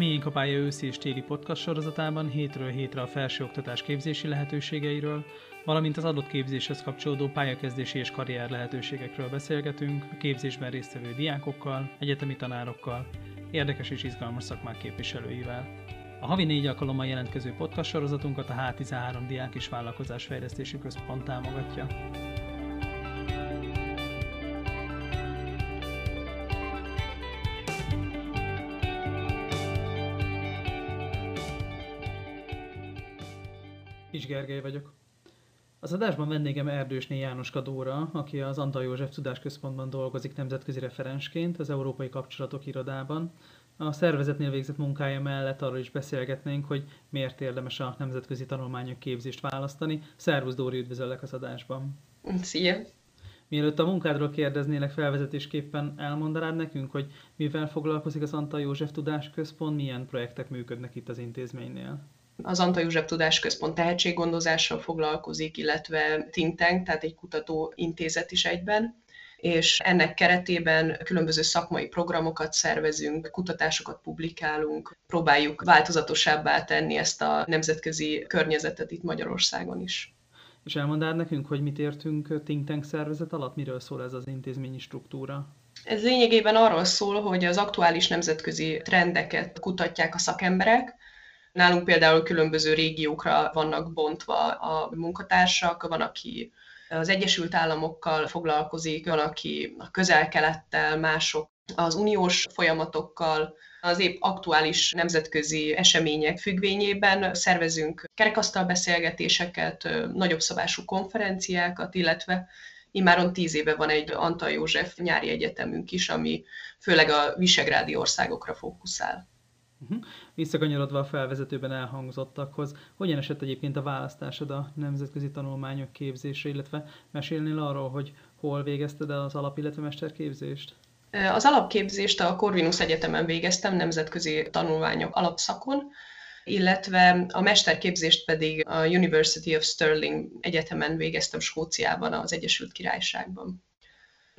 Miénk a pálya őszi és téli podcast sorozatában hétről hétre a felsőoktatás képzési lehetőségeiről, valamint az adott képzéshez kapcsolódó pályakezdési és karrier lehetőségekről beszélgetünk a képzésben résztvevő diákokkal, egyetemi tanárokkal, érdekes és izgalmas szakmák képviselőivel. A havi négy alkalommal jelentkező podcast sorozatunkat a H13 Diák és Vállalkozás Fejlesztési Központ támogatja. Kis Gergely vagyok. Az adásban vendégem Erdősné János Kadóra, aki az Antal József Tudásközpontban dolgozik nemzetközi referensként az Európai Kapcsolatok Irodában. A szervezetnél végzett munkája mellett arról is beszélgetnénk, hogy miért érdemes a nemzetközi tanulmányok képzést választani. Szervusz Dóri, üdvözöllek az adásban! Szia! Mielőtt a munkádról kérdeznélek felvezetésképpen, elmondanád nekünk, hogy mivel foglalkozik az Antal József Tudásközpont, milyen projektek működnek itt az intézménynél? Az Antal József Tudásközpont tehetséggondozással foglalkozik, illetve think tank, tehát egy kutatóintézet is egyben és ennek keretében különböző szakmai programokat szervezünk, kutatásokat publikálunk, próbáljuk változatosabbá tenni ezt a nemzetközi környezetet itt Magyarországon is. És elmondád nekünk, hogy mit értünk think tank szervezet alatt, miről szól ez az intézményi struktúra? Ez lényegében arról szól, hogy az aktuális nemzetközi trendeket kutatják a szakemberek, Nálunk például különböző régiókra vannak bontva a munkatársak, van, aki az Egyesült Államokkal foglalkozik, van, aki a közel-kelettel, mások az uniós folyamatokkal, az épp aktuális nemzetközi események függvényében szervezünk kerekasztal beszélgetéseket, nagyobb szabású konferenciákat, illetve Imáron tíz éve van egy Antal József nyári egyetemünk is, ami főleg a visegrádi országokra fókuszál. Uh-huh. Visszakanyarodva a felvezetőben elhangzottakhoz, hogyan esett egyébként a választásod a nemzetközi tanulmányok képzésre, illetve mesélnél arról, hogy hol végezted el az alap, illetve mesterképzést? Az alapképzést a Corvinus Egyetemen végeztem, nemzetközi tanulmányok alapszakon, illetve a mesterképzést pedig a University of Stirling Egyetemen végeztem Skóciában, az Egyesült Királyságban.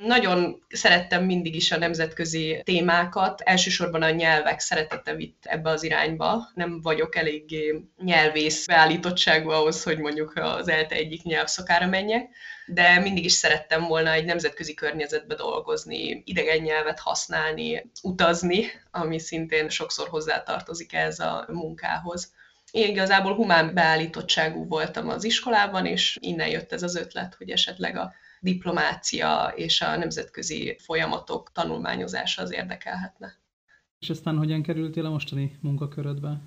Nagyon szerettem mindig is a nemzetközi témákat, elsősorban a nyelvek szeretete vitt ebbe az irányba. Nem vagyok eléggé nyelvész beállítottságú ahhoz, hogy mondjuk az ELTE egyik nyelvszakára menjek, de mindig is szerettem volna egy nemzetközi környezetbe dolgozni, idegen nyelvet használni, utazni, ami szintén sokszor hozzátartozik ez a munkához. Én igazából humán beállítottságú voltam az iskolában, és innen jött ez az ötlet, hogy esetleg a diplomácia és a nemzetközi folyamatok tanulmányozása az érdekelhetne. És aztán hogyan kerültél a mostani munkakörödbe?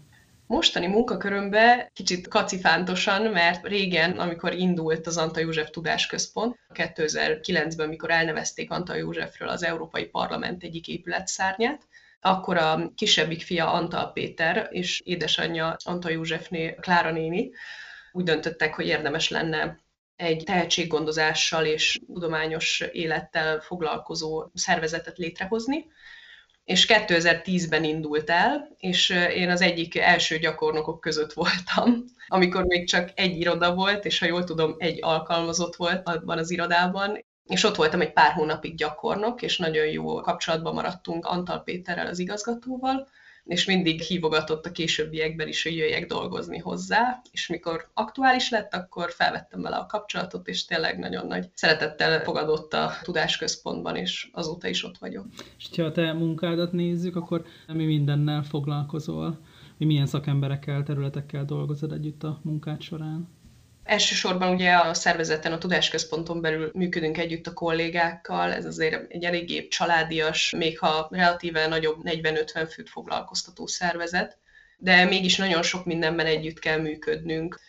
Mostani munkakörömbe kicsit kacifántosan, mert régen, amikor indult az Antal József Tudásközpont, 2009-ben, mikor elnevezték Antal Józsefről az Európai Parlament egyik épületszárnyát, akkor a kisebbik fia Antal Péter és édesanyja Antal Józsefné Klára néni úgy döntöttek, hogy érdemes lenne egy tehetséggondozással és tudományos élettel foglalkozó szervezetet létrehozni, és 2010-ben indult el, és én az egyik első gyakornokok között voltam, amikor még csak egy iroda volt, és ha jól tudom, egy alkalmazott volt abban az irodában, és ott voltam egy pár hónapig gyakornok, és nagyon jó kapcsolatban maradtunk Antal Péterrel, az igazgatóval, és mindig hívogatott a későbbiekben is, hogy jöjjek dolgozni hozzá, és mikor aktuális lett, akkor felvettem vele a kapcsolatot, és tényleg nagyon nagy szeretettel fogadott a tudásközpontban, és azóta is ott vagyok. És ha a te munkádat nézzük, akkor mi mindennel foglalkozol? Mi milyen szakemberekkel, területekkel dolgozod együtt a munkád során? Elsősorban ugye a szervezeten, a tudásközponton belül működünk együtt a kollégákkal, ez azért egy eléggé családias, még ha relatíve nagyobb 40-50 főt foglalkoztató szervezet, de mégis nagyon sok mindenben együtt kell működnünk.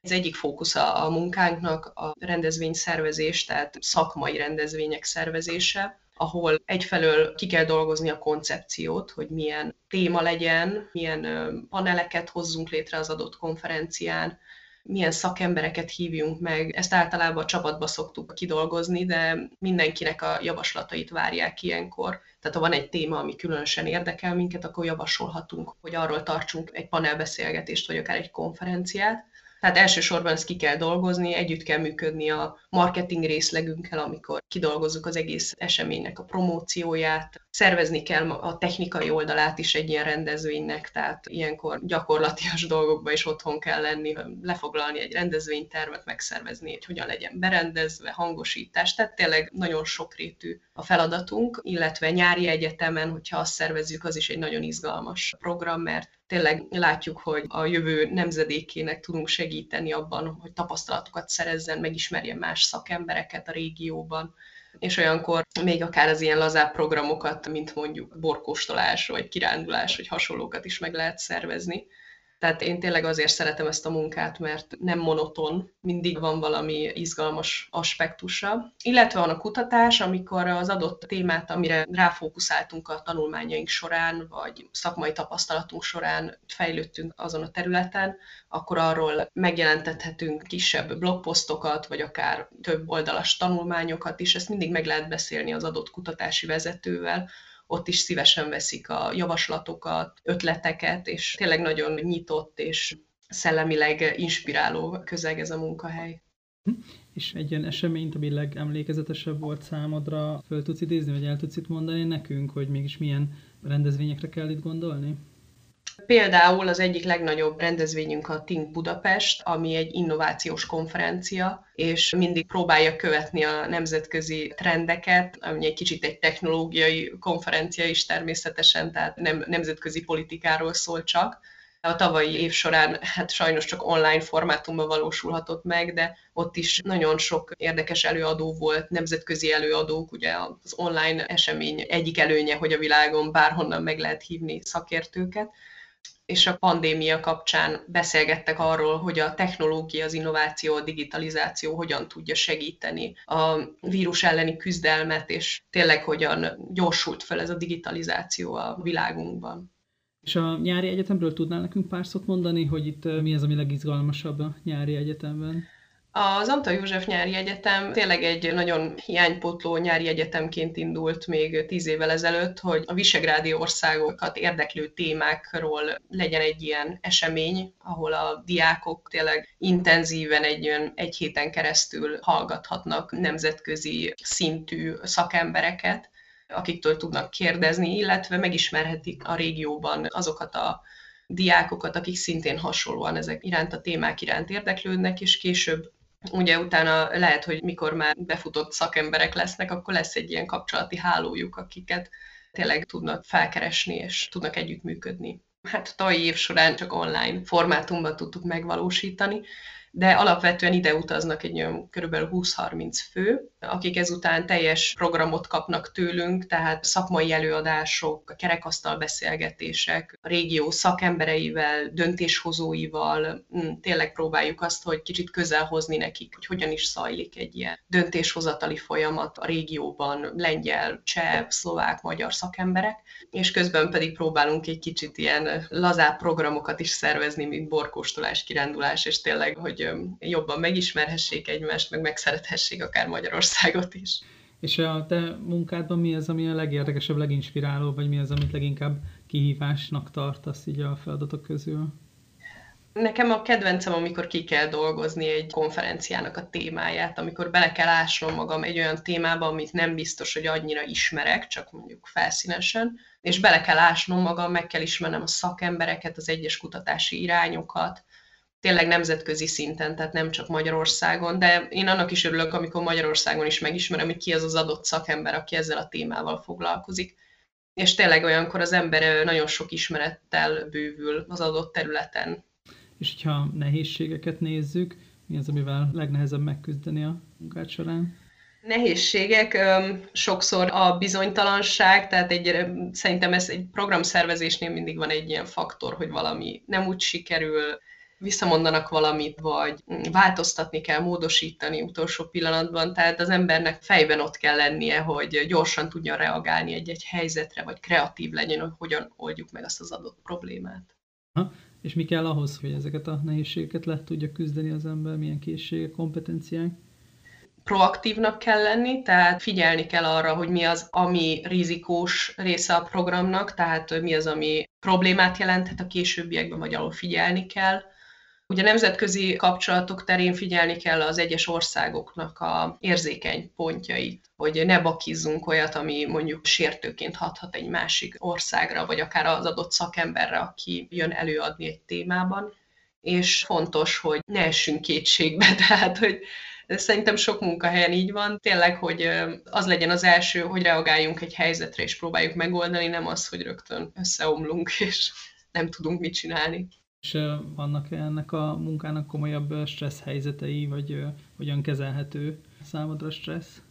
Ez egyik fókusza a munkánknak a rendezvényszervezés, tehát szakmai rendezvények szervezése, ahol egyfelől ki kell dolgozni a koncepciót, hogy milyen téma legyen, milyen paneleket hozzunk létre az adott konferencián, milyen szakembereket hívjunk meg. Ezt általában a csapatba szoktuk kidolgozni, de mindenkinek a javaslatait várják ilyenkor. Tehát ha van egy téma, ami különösen érdekel minket, akkor javasolhatunk, hogy arról tartsunk egy panelbeszélgetést, vagy akár egy konferenciát. Tehát elsősorban ezt ki kell dolgozni, együtt kell működni a marketing részlegünkkel, amikor kidolgozzuk az egész eseménynek a promócióját, szervezni kell a technikai oldalát is egy ilyen rendezvénynek, tehát ilyenkor gyakorlatias dolgokba is otthon kell lenni, lefoglalni egy rendezvénytervet, megszervezni, hogy hogyan legyen berendezve, hangosítás, tehát tényleg nagyon sokrétű a feladatunk, illetve nyári egyetemen, hogyha azt szervezzük, az is egy nagyon izgalmas program, mert tényleg látjuk, hogy a jövő nemzedékének tudunk segíteni abban, hogy tapasztalatokat szerezzen, megismerjen más szakembereket a régióban, és olyankor még akár az ilyen lazább programokat, mint mondjuk borkóstolás, vagy kirándulás, vagy hasonlókat is meg lehet szervezni. Tehát én tényleg azért szeretem ezt a munkát, mert nem monoton, mindig van valami izgalmas aspektusa. Illetve van a kutatás, amikor az adott témát, amire ráfókuszáltunk a tanulmányaink során, vagy szakmai tapasztalatunk során fejlődtünk azon a területen, akkor arról megjelentethetünk kisebb blogposztokat, vagy akár több oldalas tanulmányokat is. Ezt mindig meg lehet beszélni az adott kutatási vezetővel, ott is szívesen veszik a javaslatokat, ötleteket, és tényleg nagyon nyitott és szellemileg inspiráló közeg ez a munkahely. Hm? És egy ilyen eseményt, ami legemlékezetesebb volt számodra, föl tudsz idézni, vagy el tudsz itt mondani nekünk, hogy mégis milyen rendezvényekre kell itt gondolni? Például az egyik legnagyobb rendezvényünk a Think Budapest, ami egy innovációs konferencia, és mindig próbálja követni a nemzetközi trendeket, ami egy kicsit egy technológiai konferencia is természetesen, tehát nem nemzetközi politikáról szól csak. A tavalyi év során hát sajnos csak online formátumban valósulhatott meg, de ott is nagyon sok érdekes előadó volt, nemzetközi előadók, ugye az online esemény egyik előnye, hogy a világon bárhonnan meg lehet hívni szakértőket és a pandémia kapcsán beszélgettek arról, hogy a technológia, az innováció, a digitalizáció hogyan tudja segíteni a vírus elleni küzdelmet, és tényleg hogyan gyorsult fel ez a digitalizáció a világunkban. És a nyári egyetemről tudnál nekünk pár szót mondani, hogy itt mi az, ami legizgalmasabb a nyári egyetemben? Az Antal József Nyári Egyetem tényleg egy nagyon hiánypotló nyári egyetemként indult még tíz évvel ezelőtt, hogy a visegrádi országokat érdeklő témákról legyen egy ilyen esemény, ahol a diákok tényleg intenzíven egy, egy héten keresztül hallgathatnak nemzetközi szintű szakembereket, akiktől tudnak kérdezni, illetve megismerhetik a régióban azokat a diákokat, akik szintén hasonlóan ezek iránt a témák iránt érdeklődnek, és később ugye utána lehet, hogy mikor már befutott szakemberek lesznek, akkor lesz egy ilyen kapcsolati hálójuk, akiket tényleg tudnak felkeresni és tudnak együttműködni. Hát a év során csak online formátumban tudtuk megvalósítani, de alapvetően ide utaznak egy olyan kb. 20-30 fő, akik ezután teljes programot kapnak tőlünk, tehát szakmai előadások, kerekasztal beszélgetések, régió szakembereivel, döntéshozóival, hm, tényleg próbáljuk azt, hogy kicsit közel hozni nekik, hogy hogyan is zajlik egy ilyen döntéshozatali folyamat a régióban, lengyel, cseh, szlovák, magyar szakemberek, és közben pedig próbálunk egy kicsit ilyen lazább programokat is szervezni, mint borkóstolás, kirándulás, és tényleg, hogy jobban megismerhessék egymást, meg megszerethessék akár Magyarországot is. És a te munkádban mi az, ami a legérdekesebb, leginspiráló, vagy mi az, amit leginkább kihívásnak tartasz így a feladatok közül? Nekem a kedvencem, amikor ki kell dolgozni egy konferenciának a témáját, amikor bele kell ásnom magam egy olyan témába, amit nem biztos, hogy annyira ismerek, csak mondjuk felszínesen, és bele kell ásnom magam, meg kell ismernem a szakembereket, az egyes kutatási irányokat, tényleg nemzetközi szinten, tehát nem csak Magyarországon, de én annak is örülök, amikor Magyarországon is megismerem, hogy ki az az adott szakember, aki ezzel a témával foglalkozik. És tényleg olyankor az ember nagyon sok ismerettel bővül az adott területen. És hogyha nehézségeket nézzük, mi az, amivel legnehezebb megküzdeni a munkád során? Nehézségek, sokszor a bizonytalanság, tehát egy, szerintem ez egy programszervezésnél mindig van egy ilyen faktor, hogy valami nem úgy sikerül, visszamondanak valamit, vagy változtatni kell, módosítani utolsó pillanatban, tehát az embernek fejben ott kell lennie, hogy gyorsan tudjon reagálni egy-egy helyzetre, vagy kreatív legyen, hogy hogyan oldjuk meg azt az adott problémát. Ha, és mi kell ahhoz, hogy ezeket a nehézségeket le tudja küzdeni az ember, milyen készségek, kompetenciák? proaktívnak kell lenni, tehát figyelni kell arra, hogy mi az, ami rizikós része a programnak, tehát mi az, ami problémát jelenthet a későbbiekben, vagy ahol figyelni kell, Ugye nemzetközi kapcsolatok terén figyelni kell az egyes országoknak a érzékeny pontjait, hogy ne bakizzunk olyat, ami mondjuk sértőként hathat egy másik országra, vagy akár az adott szakemberre, aki jön előadni egy témában. És fontos, hogy ne essünk kétségbe, tehát hogy Szerintem sok munkahelyen így van. Tényleg, hogy az legyen az első, hogy reagáljunk egy helyzetre, és próbáljuk megoldani, nem az, hogy rögtön összeomlunk, és nem tudunk mit csinálni. És vannak ennek a munkának komolyabb stressz helyzetei, vagy hogyan kezelhető számodra stressz?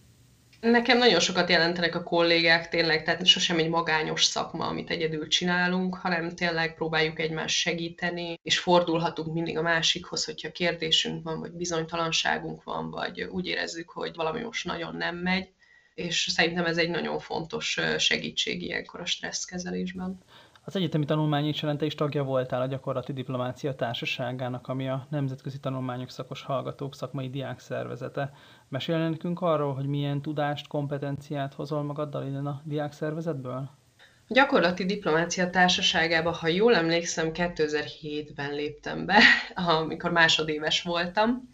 Nekem nagyon sokat jelentenek a kollégák tényleg, tehát sosem egy magányos szakma, amit egyedül csinálunk, hanem tényleg próbáljuk egymást segíteni, és fordulhatunk mindig a másikhoz, hogyha kérdésünk van, vagy bizonytalanságunk van, vagy úgy érezzük, hogy valami most nagyon nem megy, és szerintem ez egy nagyon fontos segítség ilyenkor a stresszkezelésben. Az egyetemi tanulmányi során is tagja voltál a Gyakorlati Diplomácia Társaságának, ami a Nemzetközi Tanulmányok Szakos Hallgatók Szakmai Diák Szervezete. Mesélne nekünk arról, hogy milyen tudást, kompetenciát hozol magaddal innen a diák szervezetből? A gyakorlati diplomácia társaságába, ha jól emlékszem, 2007-ben léptem be, amikor másodéves voltam.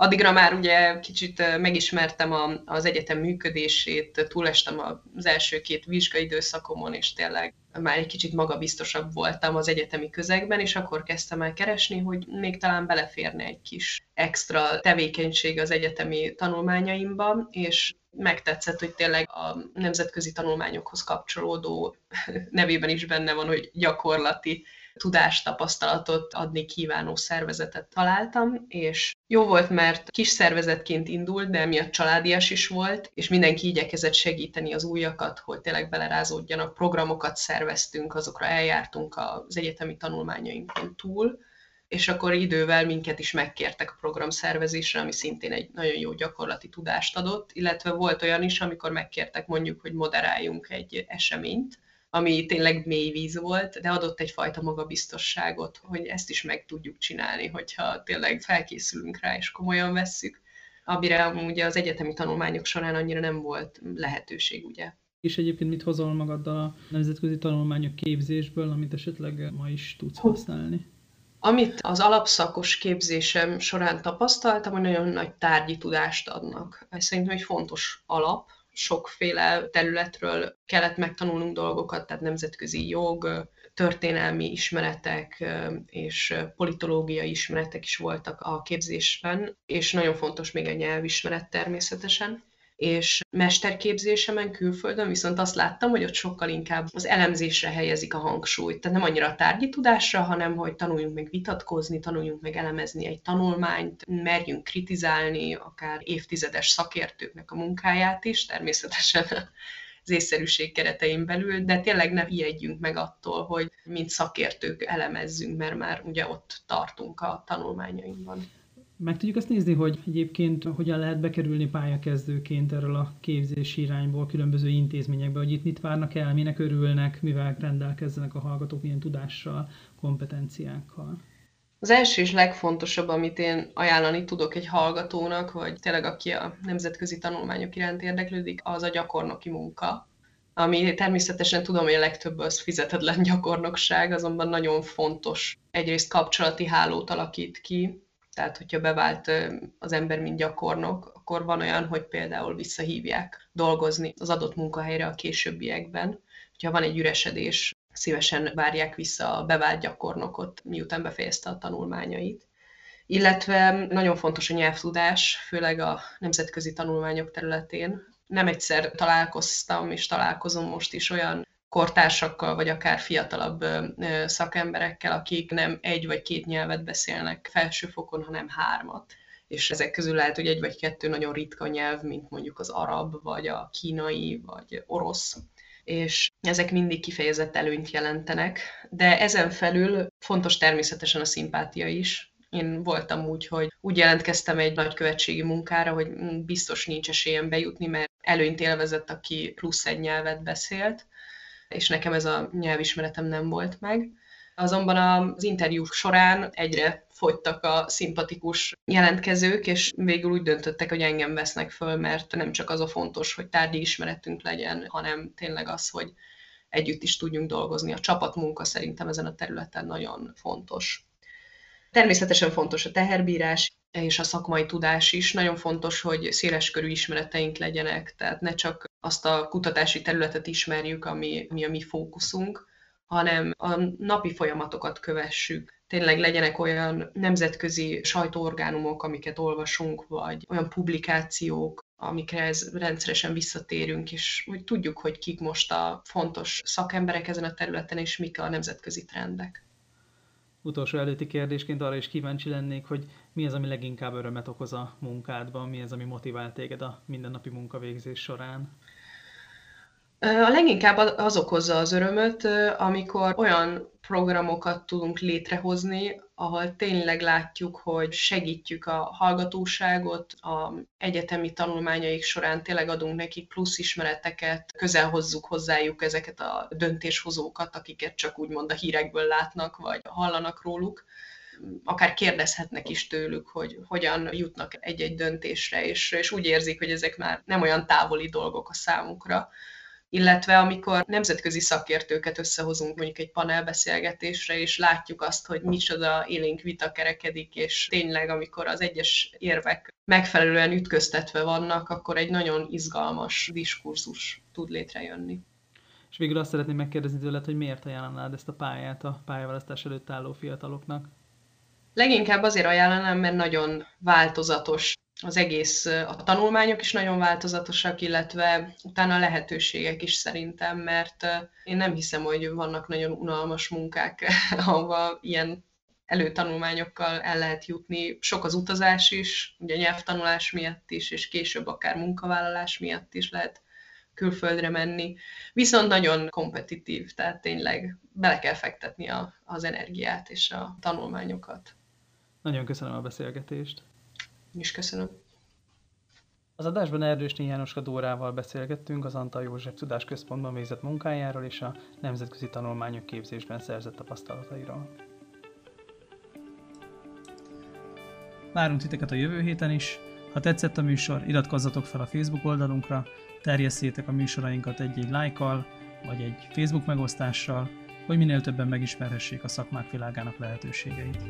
Addigra már ugye kicsit megismertem a, az egyetem működését, túlestem az első két vizsgaidőszakomon, és tényleg már egy kicsit magabiztosabb voltam az egyetemi közegben, és akkor kezdtem el keresni, hogy még talán beleférne egy kis extra tevékenység az egyetemi tanulmányaimba, és megtetszett, hogy tényleg a nemzetközi tanulmányokhoz kapcsolódó nevében is benne van, hogy gyakorlati tudást, tapasztalatot adni kívánó szervezetet találtam, és jó volt, mert kis szervezetként indult, de emiatt családias is volt, és mindenki igyekezett segíteni az újakat, hogy tényleg belerázódjanak. Programokat szerveztünk, azokra eljártunk az egyetemi tanulmányainkon túl, és akkor idővel minket is megkértek a program szervezésre, ami szintén egy nagyon jó gyakorlati tudást adott, illetve volt olyan is, amikor megkértek mondjuk, hogy moderáljunk egy eseményt, ami tényleg mély víz volt, de adott egyfajta magabiztosságot, hogy ezt is meg tudjuk csinálni, hogyha tényleg felkészülünk rá és komolyan vesszük, amire ugye az egyetemi tanulmányok során annyira nem volt lehetőség, ugye. És egyébként mit hozol magaddal a nemzetközi tanulmányok képzésből, amit esetleg ma is tudsz használni? Amit az alapszakos képzésem során tapasztaltam, hogy nagyon nagy tárgyi tudást adnak. Ez szerintem egy fontos alap, sokféle területről kellett megtanulnunk dolgokat, tehát nemzetközi jog, történelmi ismeretek és politológiai ismeretek is voltak a képzésben, és nagyon fontos még a nyelvismeret természetesen és mesterképzésemen külföldön viszont azt láttam, hogy ott sokkal inkább az elemzésre helyezik a hangsúlyt. Tehát nem annyira a tárgyi tudásra, hanem hogy tanuljunk meg vitatkozni, tanuljunk meg elemezni egy tanulmányt, merjünk kritizálni akár évtizedes szakértőknek a munkáját is, természetesen az észszerűség keretein belül, de tényleg ne ijedjünk meg attól, hogy mint szakértők elemezzünk, mert már ugye ott tartunk a tanulmányainkban. Meg tudjuk azt nézni, hogy egyébként hogyan lehet bekerülni pályakezdőként erről a képzési irányból különböző intézményekbe, hogy itt mit várnak el, minek örülnek, mivel rendelkezzenek a hallgatók, milyen tudással, kompetenciákkal. Az első és legfontosabb, amit én ajánlani tudok egy hallgatónak, vagy tényleg aki a nemzetközi tanulmányok iránt érdeklődik, az a gyakornoki munka ami természetesen tudom, hogy a legtöbb az fizetetlen gyakornokság, azonban nagyon fontos. Egyrészt kapcsolati hálót alakít ki, tehát, hogyha bevált az ember, mint gyakornok, akkor van olyan, hogy például visszahívják dolgozni az adott munkahelyre a későbbiekben. Ha van egy üresedés, szívesen várják vissza a bevált gyakornokot, miután befejezte a tanulmányait. Illetve nagyon fontos a nyelvtudás, főleg a nemzetközi tanulmányok területén. Nem egyszer találkoztam, és találkozom most is olyan kortársakkal, vagy akár fiatalabb szakemberekkel, akik nem egy vagy két nyelvet beszélnek felsőfokon, hanem hármat. És ezek közül lehet, hogy egy vagy kettő nagyon ritka nyelv, mint mondjuk az arab, vagy a kínai, vagy orosz és ezek mindig kifejezett előnyt jelentenek, de ezen felül fontos természetesen a szimpátia is. Én voltam úgy, hogy úgy jelentkeztem egy nagykövetségi munkára, hogy biztos nincs esélyem bejutni, mert előnyt élvezett, aki plusz egy nyelvet beszélt, és nekem ez a nyelvismeretem nem volt meg. Azonban az interjú során egyre fogytak a szimpatikus jelentkezők, és végül úgy döntöttek, hogy engem vesznek föl, mert nem csak az a fontos, hogy tárgyi ismeretünk legyen, hanem tényleg az, hogy együtt is tudjunk dolgozni. A csapatmunka szerintem ezen a területen nagyon fontos. Természetesen fontos a teherbírás és a szakmai tudás is. Nagyon fontos, hogy széleskörű ismereteink legyenek, tehát ne csak azt a kutatási területet ismerjük, ami, ami a mi fókuszunk, hanem a napi folyamatokat kövessük. Tényleg legyenek olyan nemzetközi sajtóorgánumok, amiket olvasunk, vagy olyan publikációk, amikre ez rendszeresen visszatérünk, és hogy tudjuk, hogy kik most a fontos szakemberek ezen a területen, és mik a nemzetközi trendek. Utolsó előtti kérdésként arra is kíváncsi lennék, hogy mi az, ami leginkább örömet okoz a munkádban, mi az, ami motivál téged a mindennapi munkavégzés során? A leginkább az okozza az örömöt, amikor olyan programokat tudunk létrehozni, ahol tényleg látjuk, hogy segítjük a hallgatóságot, a egyetemi tanulmányaik során tényleg adunk nekik plusz ismereteket, közel hozzuk hozzájuk ezeket a döntéshozókat, akiket csak úgymond a hírekből látnak, vagy hallanak róluk. Akár kérdezhetnek is tőlük, hogy hogyan jutnak egy-egy döntésre, és, és úgy érzik, hogy ezek már nem olyan távoli dolgok a számukra illetve amikor nemzetközi szakértőket összehozunk mondjuk egy panelbeszélgetésre, és látjuk azt, hogy micsoda élénk vita kerekedik, és tényleg amikor az egyes érvek megfelelően ütköztetve vannak, akkor egy nagyon izgalmas diskurzus tud létrejönni. És végül azt szeretném megkérdezni tőled, hogy miért ajánlanád ezt a pályát a pályaválasztás előtt álló fiataloknak? Leginkább azért ajánlanám, mert nagyon változatos az egész, a tanulmányok is nagyon változatosak, illetve utána a lehetőségek is szerintem, mert én nem hiszem, hogy vannak nagyon unalmas munkák, ahova ilyen előtanulmányokkal el lehet jutni. Sok az utazás is, ugye nyelvtanulás miatt is, és később akár munkavállalás miatt is lehet külföldre menni. Viszont nagyon kompetitív, tehát tényleg bele kell fektetni a, az energiát és a tanulmányokat. Nagyon köszönöm a beszélgetést. És köszönöm. Az adásban Erdősné Jánoska Dórával beszélgettünk az Antal József Tudásközpontban végzett munkájáról és a nemzetközi tanulmányok képzésben szerzett tapasztalatairól. Várunk titeket a jövő héten is. Ha tetszett a műsor, iratkozzatok fel a Facebook oldalunkra, terjesszétek a műsorainkat egy-egy lájkkal, vagy egy Facebook megosztással, hogy minél többen megismerhessék a szakmák világának lehetőségeit.